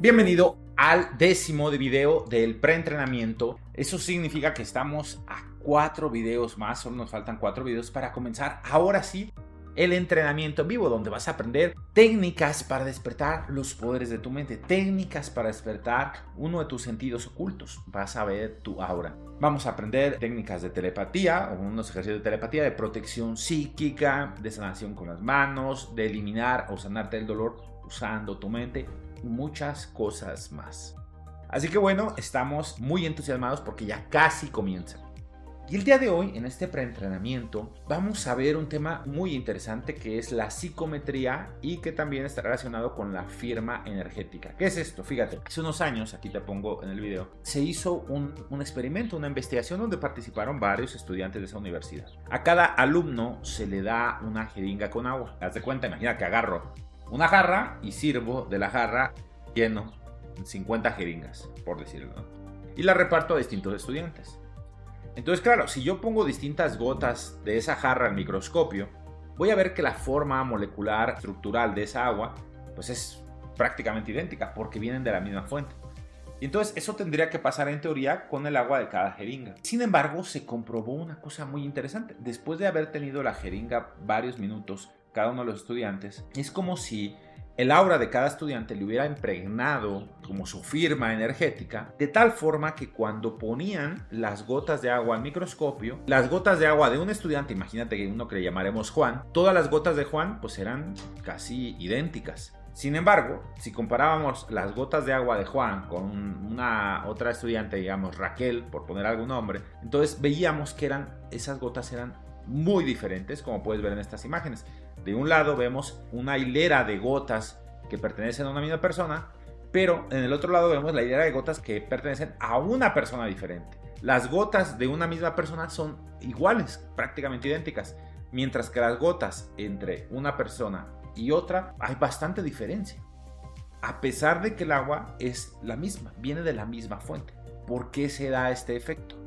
Bienvenido al décimo de video del preentrenamiento. Eso significa que estamos a cuatro videos más, solo nos faltan cuatro videos para comenzar ahora sí el entrenamiento en vivo, donde vas a aprender técnicas para despertar los poderes de tu mente, técnicas para despertar uno de tus sentidos ocultos. Vas a ver tu aura. Vamos a aprender técnicas de telepatía, unos ejercicios de telepatía, de protección psíquica, de sanación con las manos, de eliminar o sanarte el dolor usando tu mente muchas cosas más. Así que bueno, estamos muy entusiasmados porque ya casi comienza. Y el día de hoy, en este preentrenamiento, vamos a ver un tema muy interesante que es la psicometría y que también está relacionado con la firma energética. ¿Qué es esto? Fíjate, hace unos años, aquí te pongo en el video, se hizo un, experimento, una investigación donde participaron varios estudiantes de esa universidad. A cada alumno se le da una jeringa con agua. Haz de cuenta, imagina que agarro una jarra y sirvo de la jarra lleno 50 jeringas, por decirlo. Y la reparto a distintos estudiantes. Entonces, claro, si yo pongo distintas gotas de esa jarra al microscopio, voy a ver que la forma molecular estructural de esa agua pues es prácticamente idéntica porque vienen de la misma fuente. Y entonces eso tendría que pasar en teoría con el agua de cada jeringa. Sin embargo, se comprobó una cosa muy interesante. Después de haber tenido la jeringa varios minutos, cada uno de los estudiantes, es como si el aura de cada estudiante le hubiera impregnado como su firma energética, de tal forma que cuando ponían las gotas de agua al microscopio, las gotas de agua de un estudiante, imagínate que uno que le llamaremos Juan, todas las gotas de Juan pues eran casi idénticas. Sin embargo, si comparábamos las gotas de agua de Juan con una otra estudiante, digamos Raquel, por poner algún nombre, entonces veíamos que eran esas gotas eran muy diferentes, como puedes ver en estas imágenes. De un lado vemos una hilera de gotas que pertenecen a una misma persona, pero en el otro lado vemos la hilera de gotas que pertenecen a una persona diferente. Las gotas de una misma persona son iguales, prácticamente idénticas, mientras que las gotas entre una persona y otra hay bastante diferencia. A pesar de que el agua es la misma, viene de la misma fuente. ¿Por qué se da este efecto?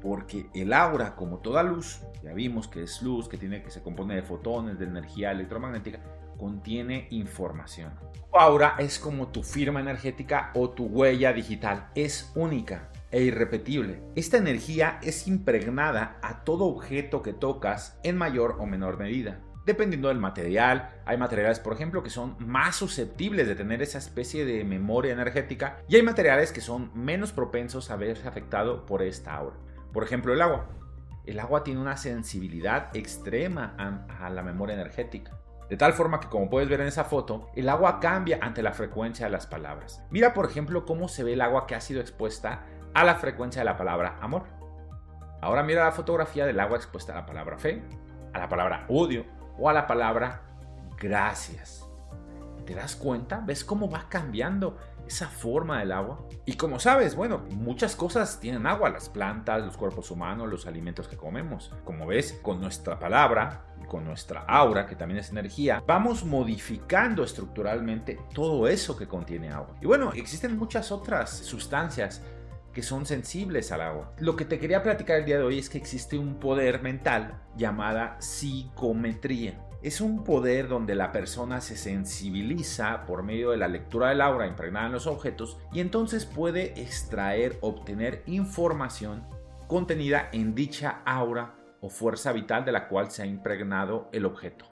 Porque el aura, como toda luz, ya vimos que es luz, que, tiene, que se compone de fotones, de energía electromagnética, contiene información. Tu aura es como tu firma energética o tu huella digital. Es única e irrepetible. Esta energía es impregnada a todo objeto que tocas en mayor o menor medida. Dependiendo del material, hay materiales, por ejemplo, que son más susceptibles de tener esa especie de memoria energética y hay materiales que son menos propensos a verse afectado por esta aura. Por ejemplo, el agua el agua tiene una sensibilidad extrema a, la memoria energética. De tal forma que como puedes ver en esa foto, el agua cambia ante la frecuencia de las palabras. Mira por ejemplo cómo se ve el agua que ha sido expuesta a la frecuencia de la palabra amor. Ahora mira la fotografía del agua expuesta a la palabra fe, a la palabra odio o a la palabra gracias. ¿Te das cuenta? ¿Ves cómo va cambiando esa forma del agua. Y como sabes, bueno, muchas cosas tienen agua, las plantas, los cuerpos humanos, los alimentos que comemos. Como ves, con nuestra palabra, con nuestra aura, que también es energía, vamos modificando estructuralmente todo eso que contiene agua. Y bueno, existen muchas otras sustancias que son sensibles al agua. Lo que te quería platicar el día de hoy es que existe un poder mental llamada psicometría. Es un poder donde la persona se sensibiliza por medio de la lectura del aura impregnada en los objetos y entonces puede extraer, obtener información contenida en dicha aura o fuerza vital de la cual se ha impregnado el objeto.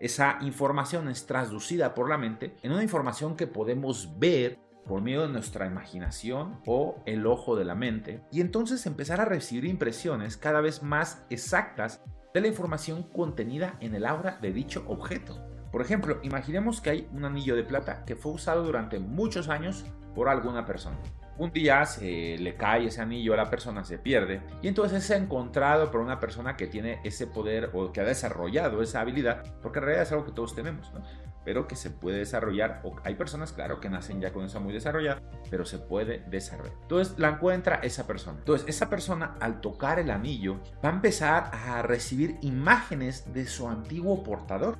Esa información es traducida por la mente en una información que podemos ver por medio de nuestra imaginación o el ojo de la mente y entonces empezar a recibir impresiones cada vez más exactas de la información contenida en el aura de dicho objeto. Por ejemplo, imaginemos que hay un anillo de plata que fue usado durante muchos años por alguna persona. Un día se le cae ese anillo a la persona, se pierde, y entonces es encontrado por una persona que tiene ese poder o que ha desarrollado esa habilidad, porque en realidad es algo que todos tenemos, pero que se puede desarrollar. O hay personas, claro, que nacen ya con eso muy desarrollado, pero se puede desarrollar. Entonces la encuentra esa persona. Entonces esa persona al tocar el anillo va a empezar a recibir imágenes de su antiguo portador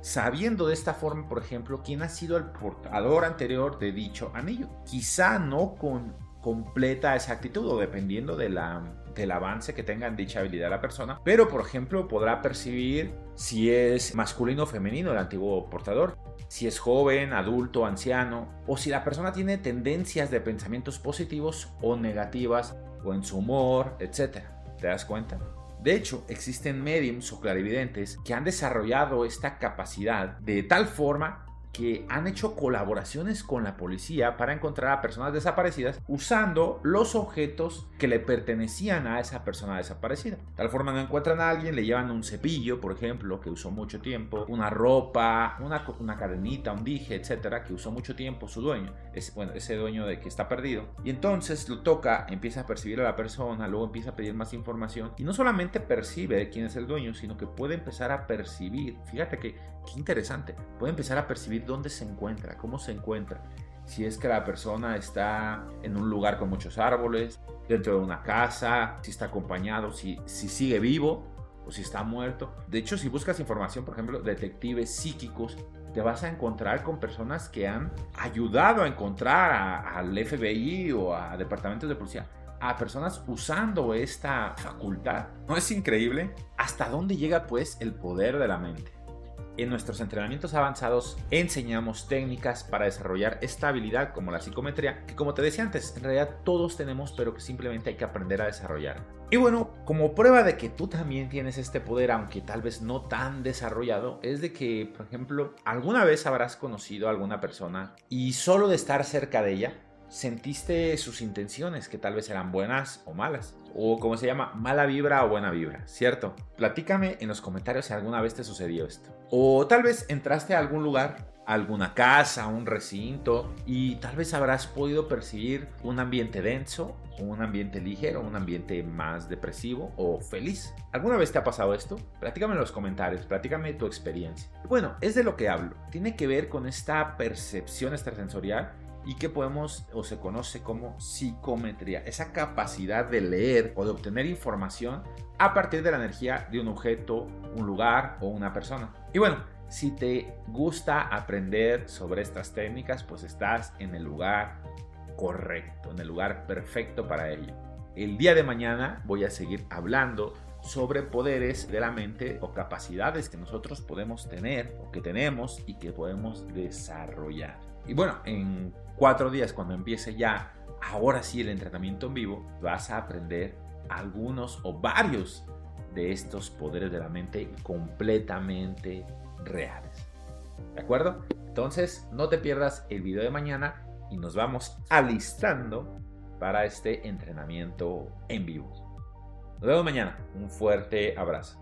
sabiendo de esta forma, por ejemplo, quién ha sido el portador anterior de dicho anillo. Quizá no con completa exactitud o dependiendo de la, del avance que tenga en dicha habilidad la persona, pero por ejemplo podrá percibir si es masculino o femenino el antiguo portador, si es joven, adulto, anciano, o si la persona tiene tendencias de pensamientos positivos o negativas, o en su humor, etc. ¿Te das cuenta? De hecho, existen mediums o clarividentes que han desarrollado esta capacidad de tal forma que han hecho colaboraciones con la policía para encontrar a personas desaparecidas usando los objetos que le pertenecían a esa persona desaparecida. De tal forma no encuentran a alguien, le llevan un cepillo, por ejemplo, que usó mucho tiempo, una ropa, una, una cadenita, un dije, etcétera, que usó mucho tiempo su dueño, ese, bueno, ese dueño de que está perdido. Y entonces lo toca, empieza a percibir a la persona, luego empieza a pedir más información y no solamente percibe quién es el dueño, sino que puede empezar a percibir, fíjate que qué interesante, puede empezar a percibir dónde se encuentra, cómo se encuentra. Si es que la persona está en un lugar con muchos árboles, dentro de una casa, si está acompañado, si, si sigue vivo o si está muerto. De hecho, si buscas información, por ejemplo, detectives psíquicos, te vas a encontrar con personas que han ayudado a encontrar al FBI o a departamentos de policía a personas usando esta facultad. ¿No es increíble? ¿Hasta dónde llega pues el poder de la mente? En nuestros entrenamientos avanzados enseñamos técnicas para desarrollar esta habilidad como la psicometría, que como te decía antes, en realidad todos tenemos, pero que simplemente hay que aprender a desarrollar. Y bueno, como prueba de que tú también tienes este poder, aunque tal vez no tan desarrollado, es de que, por ejemplo, alguna vez habrás conocido a alguna persona y solo de estar cerca de ella, sentiste sus intenciones, que tal vez eran buenas o malas. O como se llama, mala vibra o buena vibra, ¿cierto? Platícame en los comentarios si alguna vez te sucedió esto. O tal vez entraste a algún lugar, alguna casa, un recinto, y tal vez habrás podido percibir un ambiente denso, un ambiente ligero, un ambiente más depresivo o feliz. ¿Alguna vez te ha pasado esto? Platícame en los comentarios, platícame tu experiencia. Bueno, es de lo que hablo. Tiene que ver con esta percepción extrasensorial y que podemos o se conoce como psicometría, esa capacidad de leer o de obtener información a partir de la energía de un objeto, un lugar o una persona. Y bueno, si te gusta aprender sobre estas técnicas, pues estás en el lugar correcto, en el lugar perfecto para ello. El día de mañana voy a seguir hablando sobre poderes de la mente o capacidades que nosotros podemos tener o que tenemos y que podemos desarrollar. Y bueno, en cuatro días, cuando empiece ya, ahora sí el entrenamiento en vivo, vas a aprender algunos o varios de estos poderes de la mente completamente reales. ¿De acuerdo? Entonces, no te pierdas el video de mañana y nos vamos alistando para este entrenamiento en vivo. Nos vemos mañana. Un fuerte abrazo.